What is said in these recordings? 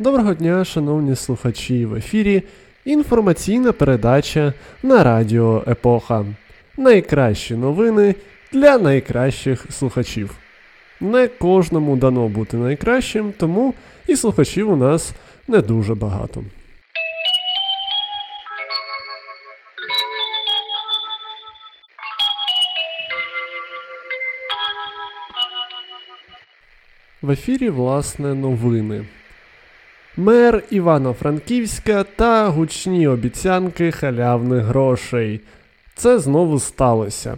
Доброго дня, шановні слухачі в ефірі. Інформаційна передача на Радіо Епоха. Найкращі новини для найкращих слухачів. Не кожному дано бути найкращим, тому і слухачів у нас не дуже багато. В ефірі, власне, новини. Мер Івано-Франківська та гучні обіцянки халявних грошей. Це знову сталося.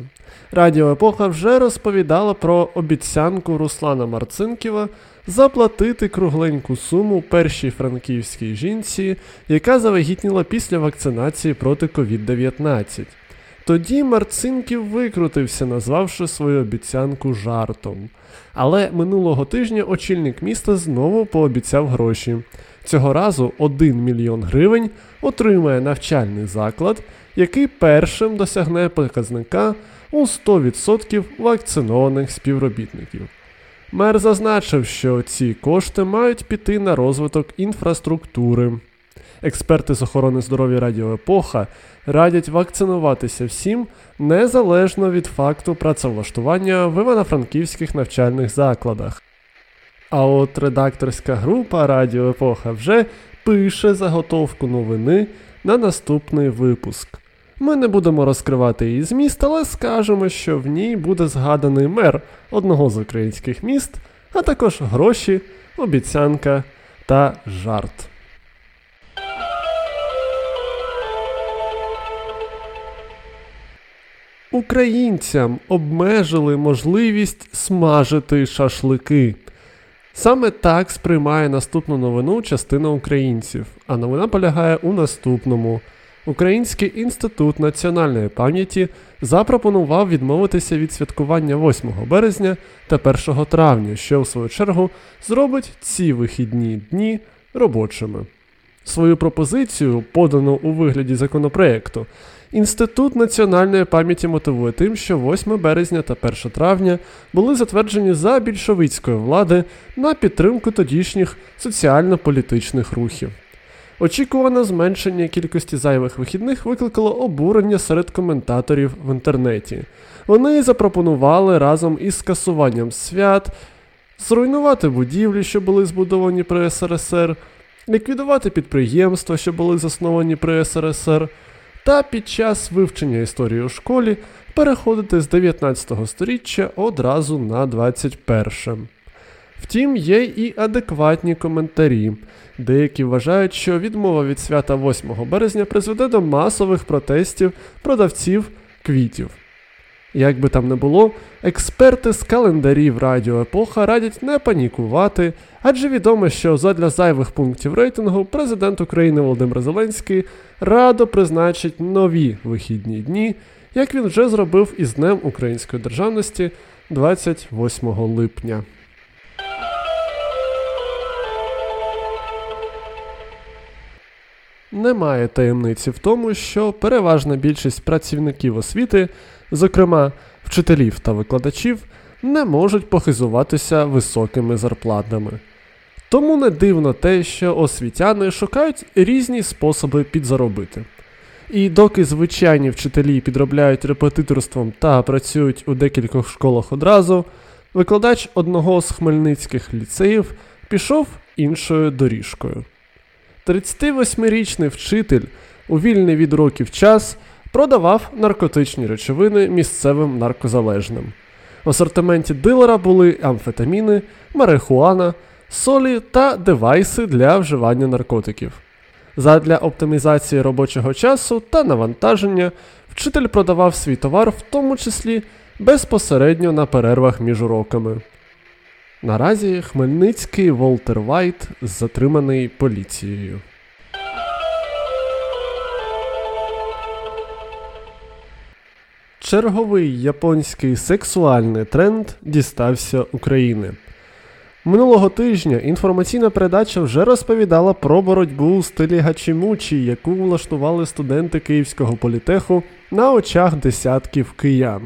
Радіо Епоха вже розповідала про обіцянку Руслана Марцинківа заплатити кругленьку суму першій франківській жінці, яка завагітніла після вакцинації проти COVID-19. Тоді Марцинків викрутився, назвавши свою обіцянку жартом. Але минулого тижня очільник міста знову пообіцяв гроші. Цього разу 1 мільйон гривень отримає навчальний заклад, який першим досягне показника у 100% вакцинованих співробітників. Мер зазначив, що ці кошти мають піти на розвиток інфраструктури. Експерти з охорони здоров'я Радіо Епоха радять вакцинуватися всім незалежно від факту працевлаштування в івано-франківських навчальних закладах. А от редакторська група Радіо Епоха вже пише заготовку новини на наступний випуск. Ми не будемо розкривати її зміст, але скажемо, що в ній буде згаданий мер одного з українських міст, а також гроші, обіцянка та жарт. Українцям обмежили можливість смажити шашлики. Саме так сприймає наступну новину частина українців, а новина полягає у наступному. Український інститут національної пам'яті запропонував відмовитися від святкування 8 березня та 1 травня, що в свою чергу зробить ці вихідні дні робочими. Свою пропозицію, подану у вигляді законопроекту, Інститут національної пам'яті мотивує тим, що 8 березня та 1 травня були затверджені за більшовицької влади на підтримку тодішніх соціально-політичних рухів. Очікуване зменшення кількості зайвих вихідних викликало обурення серед коментаторів в інтернеті. Вони запропонували разом із скасуванням свят, зруйнувати будівлі, що були збудовані при СРСР, ліквідувати підприємства, що були засновані при СРСР та під час вивчення історії у школі переходити з 19 століття одразу на 21. Втім, є і адекватні коментарі. Деякі вважають, що відмова від свята 8 березня призведе до масових протестів продавців квітів. Як би там не було, експерти з календарів Радіо Епоха радять не панікувати, адже відомо, що задля зайвих пунктів рейтингу президент України Володимир Зеленський радо призначить нові вихідні дні, як він вже зробив із Днем Української державності 28 липня. Немає таємниці в тому, що переважна більшість працівників освіти, зокрема вчителів та викладачів, не можуть похизуватися високими зарплатами. Тому не дивно те, що освітяни шукають різні способи підзаробити. І доки звичайні вчителі підробляють репетиторством та працюють у декількох школах одразу, викладач одного з хмельницьких ліцеїв пішов іншою доріжкою. 38-річний вчитель у вільний від років час продавав наркотичні речовини місцевим наркозалежним. В асортименті дилера були амфетаміни, марихуана, солі та девайси для вживання наркотиків. Задля оптимізації робочого часу та навантаження вчитель продавав свій товар, в тому числі безпосередньо на перервах між уроками. Наразі Хмельницький Волтер Вайт затриманий поліцією. Черговий японський сексуальний тренд дістався України. Минулого тижня інформаційна передача вже розповідала про боротьбу у стилі гачімучі, яку влаштували студенти Київського політеху на очах десятків киян.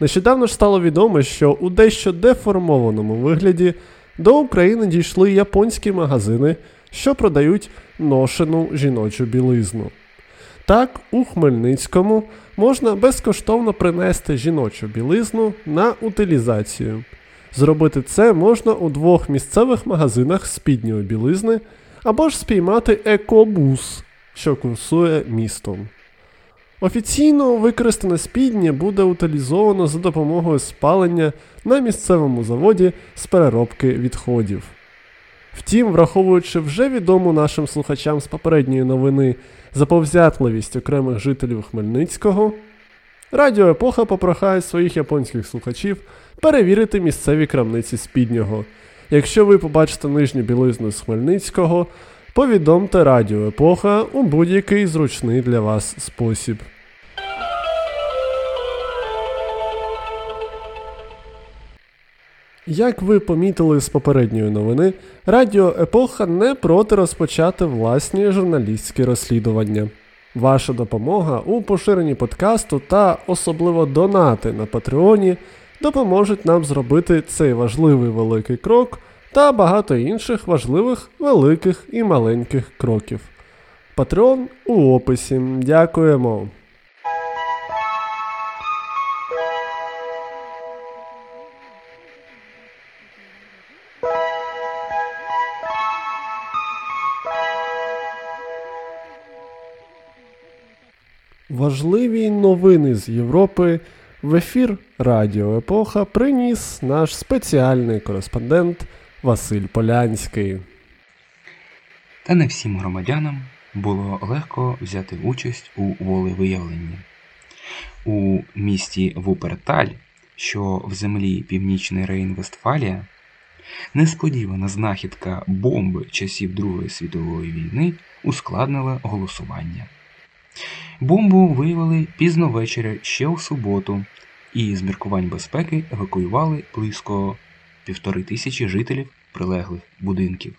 Нещодавно ж стало відомо, що у дещо деформованому вигляді до України дійшли японські магазини, що продають ношену жіночу білизну. Так, у Хмельницькому можна безкоштовно принести жіночу білизну на утилізацію. Зробити це можна у двох місцевих магазинах спідньої білизни або ж спіймати екобус, що курсує містом. Офіційно використане спіднє буде утилізовано за допомогою спалення на місцевому заводі з переробки відходів. Втім, враховуючи вже відому нашим слухачам з попередньої новини заповзятливість окремих жителів Хмельницького, Радіо Епоха попрохає своїх японських слухачів перевірити місцеві крамниці спіднього. Якщо ви побачите нижню білизну з Хмельницького, повідомте Радіо Епоха у будь-який зручний для вас спосіб. Як ви помітили з попередньої новини, Радіо Епоха не проти розпочати власні журналістські розслідування. Ваша допомога у поширенні подкасту та особливо донати на Патреоні допоможуть нам зробити цей важливий великий крок та багато інших важливих великих і маленьких кроків. Патреон у описі. Дякуємо. Важливі новини з Європи в ефір Радіо Епоха приніс наш спеціальний кореспондент Василь Полянський. Та не всім громадянам було легко взяти участь у волевиявленні. У місті Вуперталь, що в землі Північний Рейн-Вестфалія, несподівана знахідка бомби часів Другої світової війни ускладнила голосування. Бомбу виявили пізно ввечері ще у суботу, і з міркувань безпеки евакуювали близько півтори тисячі жителів прилеглих будинків.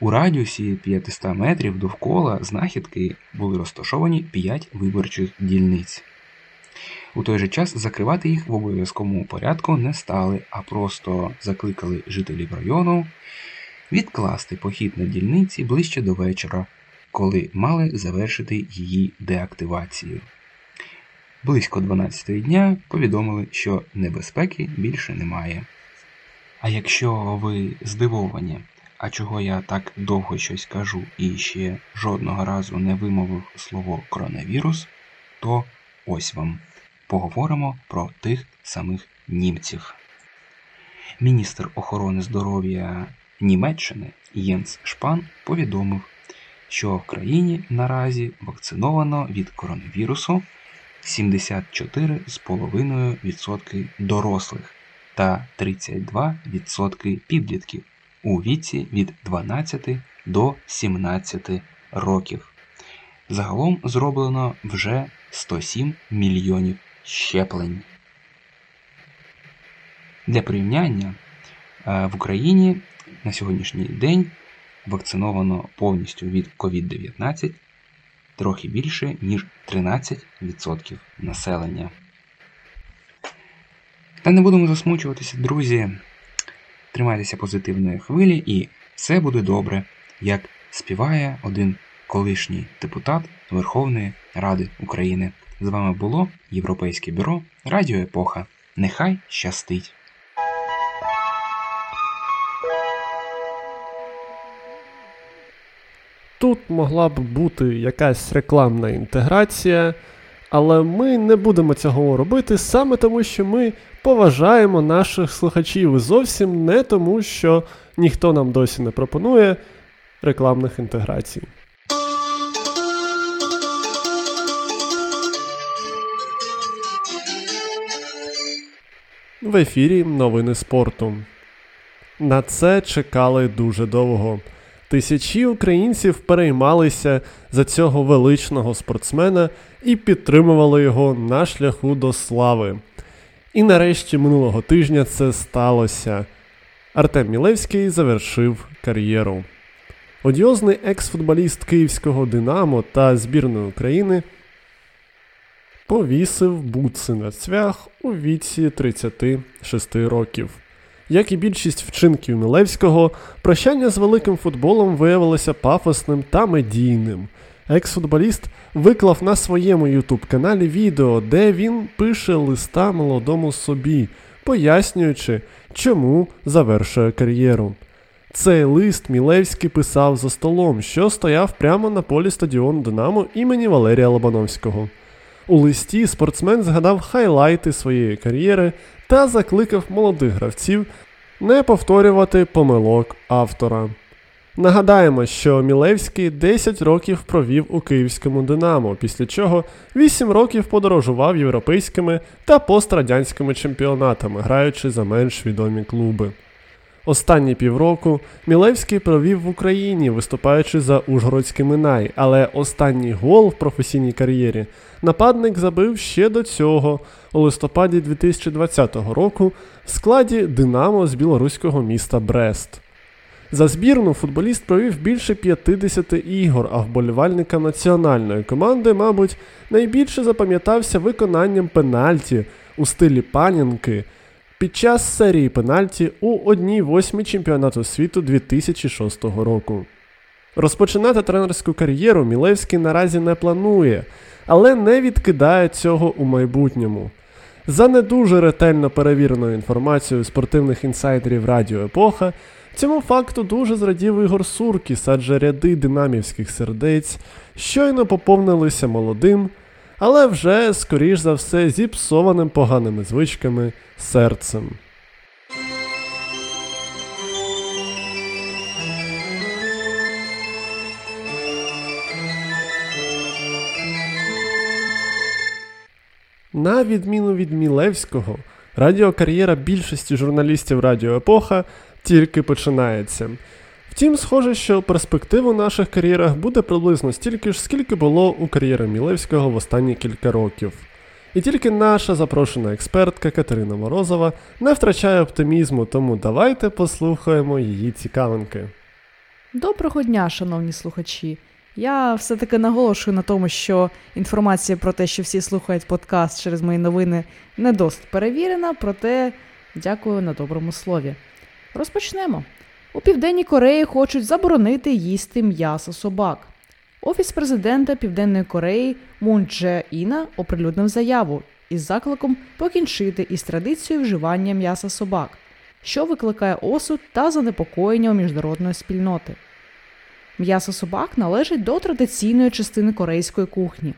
У радіусі 500 метрів довкола знахідки були розташовані 5 виборчих дільниць. У той же час закривати їх в обов'язковому порядку не стали, а просто закликали жителів району відкласти похід на дільниці ближче до вечора, коли мали завершити її деактивацію. Близько 12 дня повідомили, що небезпеки більше немає. А якщо ви здивовані, а чого я так довго щось кажу і ще жодного разу не вимовив слово коронавірус, то ось вам поговоримо про тих самих німців. Міністр охорони здоров'я Німеччини Єнс Шпан повідомив, що в країні наразі вакциновано від коронавірусу 74,5% дорослих та 32% підлітків у віці від 12 до 17 років. Загалом зроблено вже 107 мільйонів щеплень. Для порівняння в Україні на сьогоднішній день вакциновано повністю від COVID-19 трохи більше, ніж 13% населення. Та не будемо засмучуватися, друзі. Тримайтеся позитивної хвилі, і все буде добре, як співає один колишній депутат Верховної Ради України. З вами було Європейське бюро Радіо Епоха. Нехай щастить! Тут могла б бути якась рекламна інтеграція, але ми не будемо цього робити саме тому, що ми поважаємо наших слухачів зовсім не тому, що ніхто нам досі не пропонує рекламних інтеграцій. В ефірі новини спорту. На це чекали дуже довго. Тисячі українців переймалися за цього величного спортсмена і підтримували його на шляху до слави. І нарешті минулого тижня це сталося. Артем Мілевський завершив кар'єру. Одіозний екс-футболіст Київського Динамо та збірної України повісив буци на цвях у віці 36 років. Як і більшість вчинків Мілевського, прощання з великим футболом виявилося пафосним та медійним. Екс-футболіст виклав на своєму ютуб-каналі відео, де він пише листа молодому собі, пояснюючи, чому завершує кар'єру. Цей лист Мілевський писав за столом, що стояв прямо на полі стадіону Динамо імені Валерія Лобановського. У листі спортсмен згадав хайлайти своєї кар'єри та закликав молодих гравців не повторювати помилок автора. Нагадаємо, що Мілевський 10 років провів у київському Динамо, після чого 8 років подорожував європейськими та пострадянськими чемпіонатами, граючи за менш відомі клуби. Останні півроку Мілевський провів в Україні, виступаючи за Ужгородський Минай, але останній гол в професійній кар'єрі нападник забив ще до цього у листопаді 2020 року в складі Динамо з білоруського міста Брест. За збірну футболіст провів більше 50 ігор, а вболівальникам національної команди, мабуть, найбільше запам'ятався виконанням пенальті у стилі панінки під час серії пенальті у одній восьмій чемпіонату світу 2006 року. Розпочинати тренерську кар'єру Мілевський наразі не планує, але не відкидає цього у майбутньому. За не дуже ретельно перевіреною інформацією спортивних інсайдерів Радіо Епоха, цьому факту дуже зрадів Ігор Суркіс, адже ряди динамівських сердець щойно поповнилися молодим, але вже, скоріш за все, зіпсованим поганими звичками серцем. На відміну від Мілевського, радіокар'єра більшості журналістів Радіо Епоха тільки починається. Втім, схоже, що перспектив у наших кар'єрах буде приблизно стільки ж, скільки було у кар'єри Мілевського в останні кілька років. І тільки наша запрошена експертка Катерина Морозова не втрачає оптимізму, тому давайте послухаємо її цікавинки. Доброго дня, шановні слухачі. Я все-таки наголошую на тому, що інформація про те, що всі слухають подкаст через мої новини, не досить перевірена, проте дякую на доброму слові. Розпочнемо. У Південній Кореї хочуть заборонити їсти м'ясо собак. Офіс президента Південної Кореї Мун Дже Іна оприлюднив заяву із закликом покінчити із традицією вживання м'яса собак, що викликає осуд та занепокоєння у міжнародної спільноти. М'ясо собак належить до традиційної частини корейської кухні.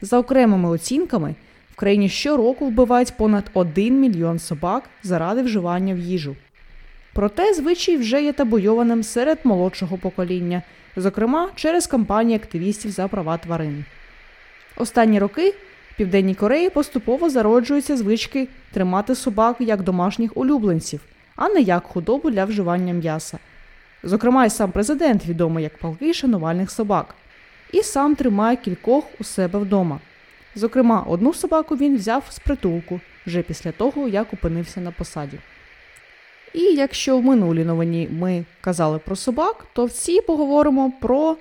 За окремими оцінками, в країні щороку вбивають понад 1 мільйон собак заради вживання в їжу. Проте звичай вже є табуйованим серед молодшого покоління, зокрема через кампанії активістів за права тварин. Останні роки в Південній Кореї поступово зароджуються звички тримати собак як домашніх улюбленців, а не як худобу для вживання м'яса. Зокрема, і сам президент відомий як палкий шанувальних собак, і сам тримає кількох у себе вдома. Зокрема, одну собаку він взяв з притулку вже після того, як опинився на посаді. І якщо в минулій новині ми казали про собак, то в цій поговоримо про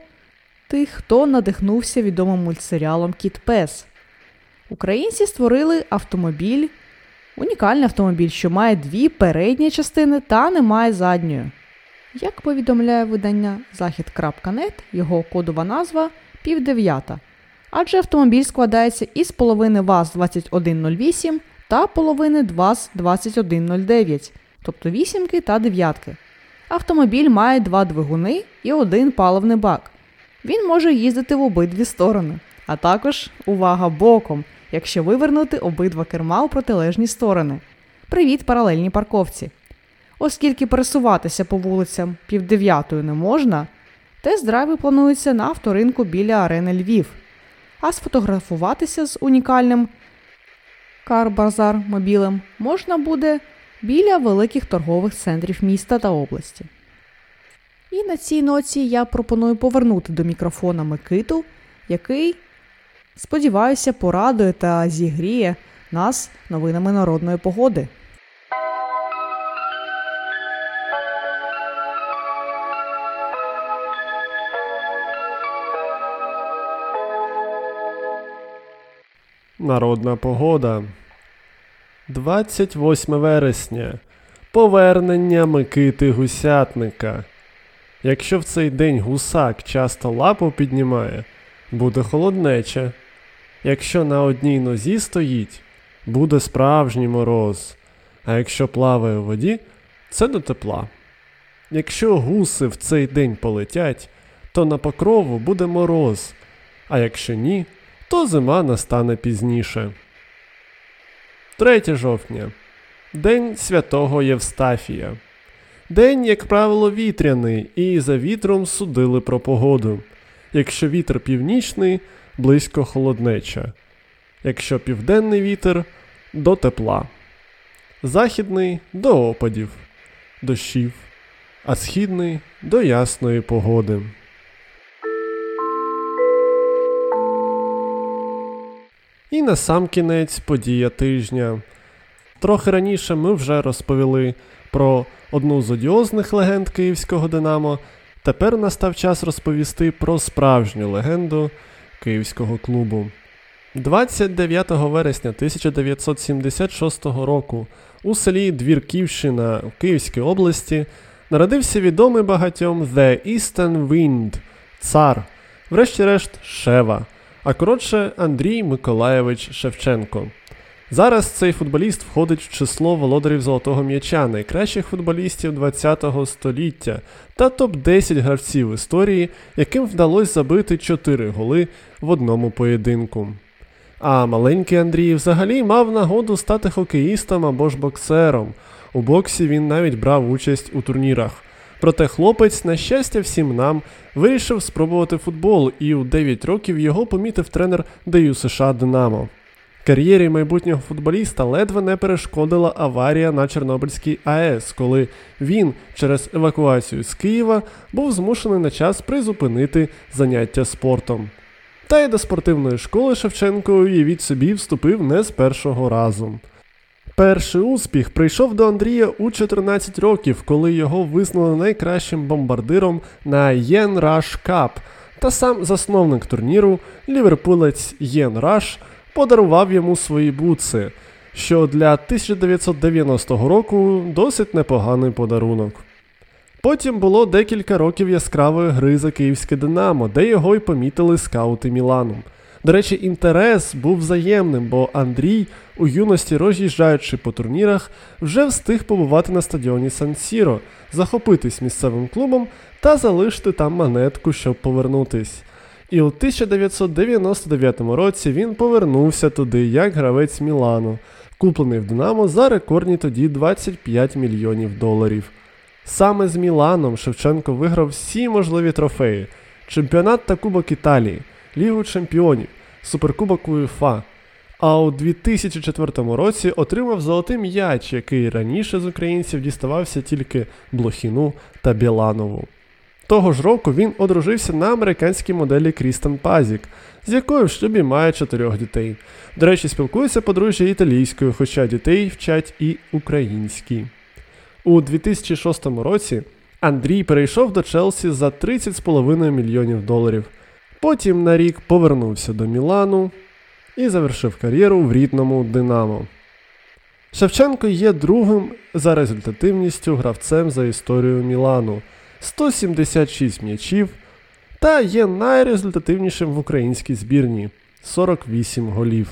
тих, хто надихнувся відомим мультсеріалом Кіт Пес. Українці створили автомобіль, унікальний автомобіль, що має дві передні частини та не має задньої. Як повідомляє видання Захід.нет, його кодова назва півдев'ята, адже автомобіль складається із половини ВАЗ-2108 та половини ВАЗ-2109, тобто вісімки та дев'ятки. Автомобіль має два двигуни і один паливний бак. Він може їздити в обидві сторони, а також, увага, боком, якщо вивернути обидва керма у протилежні сторони. Привіт, паралельній парковці. Оскільки пересуватися по вулицям півдев'ятою не можна, тест-драйви плануються на авторинку біля арени Львів, а сфотографуватися з унікальним карбазар мобілем можна буде біля великих торгових центрів міста та області. І на цій ноці я пропоную повернути до мікрофона Микиту, який, сподіваюся, порадує та зігріє нас новинами народної погоди. Народна погода 28 вересня. Повернення Микити Гусятника. Якщо в цей день гусак часто лапу піднімає, буде холоднеча. Якщо на одній нозі стоїть, буде справжній мороз. А якщо плаває у воді, це до тепла. Якщо гуси в цей день полетять, то на покрову буде мороз, а якщо ні, то зима настане пізніше. 3 жовтня. День святого Євстафія. День, як правило, вітряний, і за вітром судили про погоду. Якщо вітер північний, близько холоднеча. Якщо південний вітер до тепла. Західний до опадів, дощів, а східний до ясної погоди. І на сам кінець подія тижня. Трохи раніше ми вже розповіли про одну з одіозних легенд київського Динамо. Тепер настав час розповісти про справжню легенду київського клубу. 29 вересня 1976 року у селі Двірківщина в Київській області народився відомий багатьом The Eastern Wind, цар, врешті-решт Шева, а коротше Андрій Миколаєвич Шевченко. Зараз цей футболіст входить в число володарів золотого м'яча, найкращих футболістів ХХ століття та топ-10 гравців історії, яким вдалося забити 4 голи в одному поєдинку. А маленький Андрій взагалі мав нагоду стати хокеїстом або ж боксером. У боксі він навіть брав участь у турнірах. Проте хлопець, на щастя, всім нам вирішив спробувати футбол, і у 9 років його помітив тренер ДЮ США Динамо. Кар'єрі майбутнього футболіста ледве не перешкодила аварія на Чорнобильській АЕС, коли він через евакуацію з Києва був змушений на час призупинити заняття спортом. Та й до спортивної школи Шевченко, уявіть собі, вступив не з першого разу. Перший успіх прийшов до Андрія у 14 років, коли його визнали найкращим бомбардиром на Єн Раш Кап, та сам засновник турніру, ліверпулець Єн Раш, подарував йому свої бутси, що для 1990 року досить непоганий подарунок. Потім було декілька років яскравої гри за київське Динамо, де його й помітили скаути Мілану. До речі, інтерес був взаємним, бо Андрій, у юності роз'їжджаючи по турнірах, вже встиг побувати на стадіоні Сан-Сіро, захопитись місцевим клубом та залишити там монетку, щоб повернутись. І у 1999 році він повернувся туди як гравець Мілану, куплений в Динамо за рекордні тоді 25 мільйонів доларів. Саме з Міланом Шевченко виграв всі можливі трофеї: чемпіонат та Кубок Італії, Лігу Чемпіонів, Суперкубок УЄФА. А у 2004 році отримав золотий м'яч, який раніше з українців діставався тільки Блохіну та Біланову. Того ж року він одружився на американській моделі Крістен Пазік, з якою в шлюбі має чотирьох дітей. До речі, спілкується подружжя італійською, хоча дітей вчать і українській. У 2006 році Андрій перейшов до Челсі за 30,5 мільйонів доларів. Потім на рік повернувся до Мілану і завершив кар'єру в рідному Динамо. Шевченко є другим за результативністю гравцем за історію Мілану 176 м'ячів та є найрезультативнішим в українській збірні 48 голів.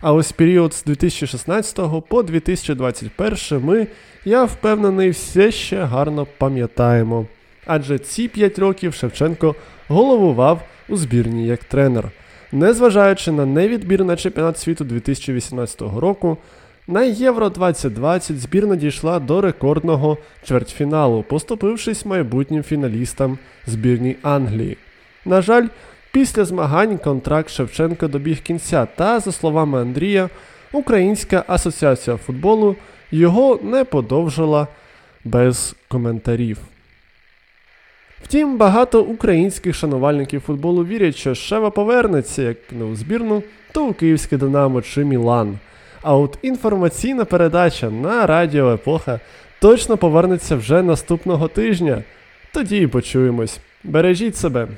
А ось період з 2016 по 2021 ми, я впевнений, все ще гарно пам'ятаємо. Адже ці 5 років Шевченко головував у збірні як тренер. Незважаючи на невідбір на чемпіонат світу 2018 року, на Євро 2020 збірна дійшла до рекордного чвертьфіналу, поступившись майбутнім фіналістам збірні Англії. На жаль, після змагань контракт Шевченка добіг кінця, та, за словами Андрія, Українська асоціація футболу його не подовжила без коментарів. Втім, багато українських шанувальників футболу вірять, що Шева повернеться як не у збірну, то у Київське Динамо чи Мілан. А от інформаційна передача на Радіо Епоха точно повернеться вже наступного тижня. Тоді і почуємось. Бережіть себе!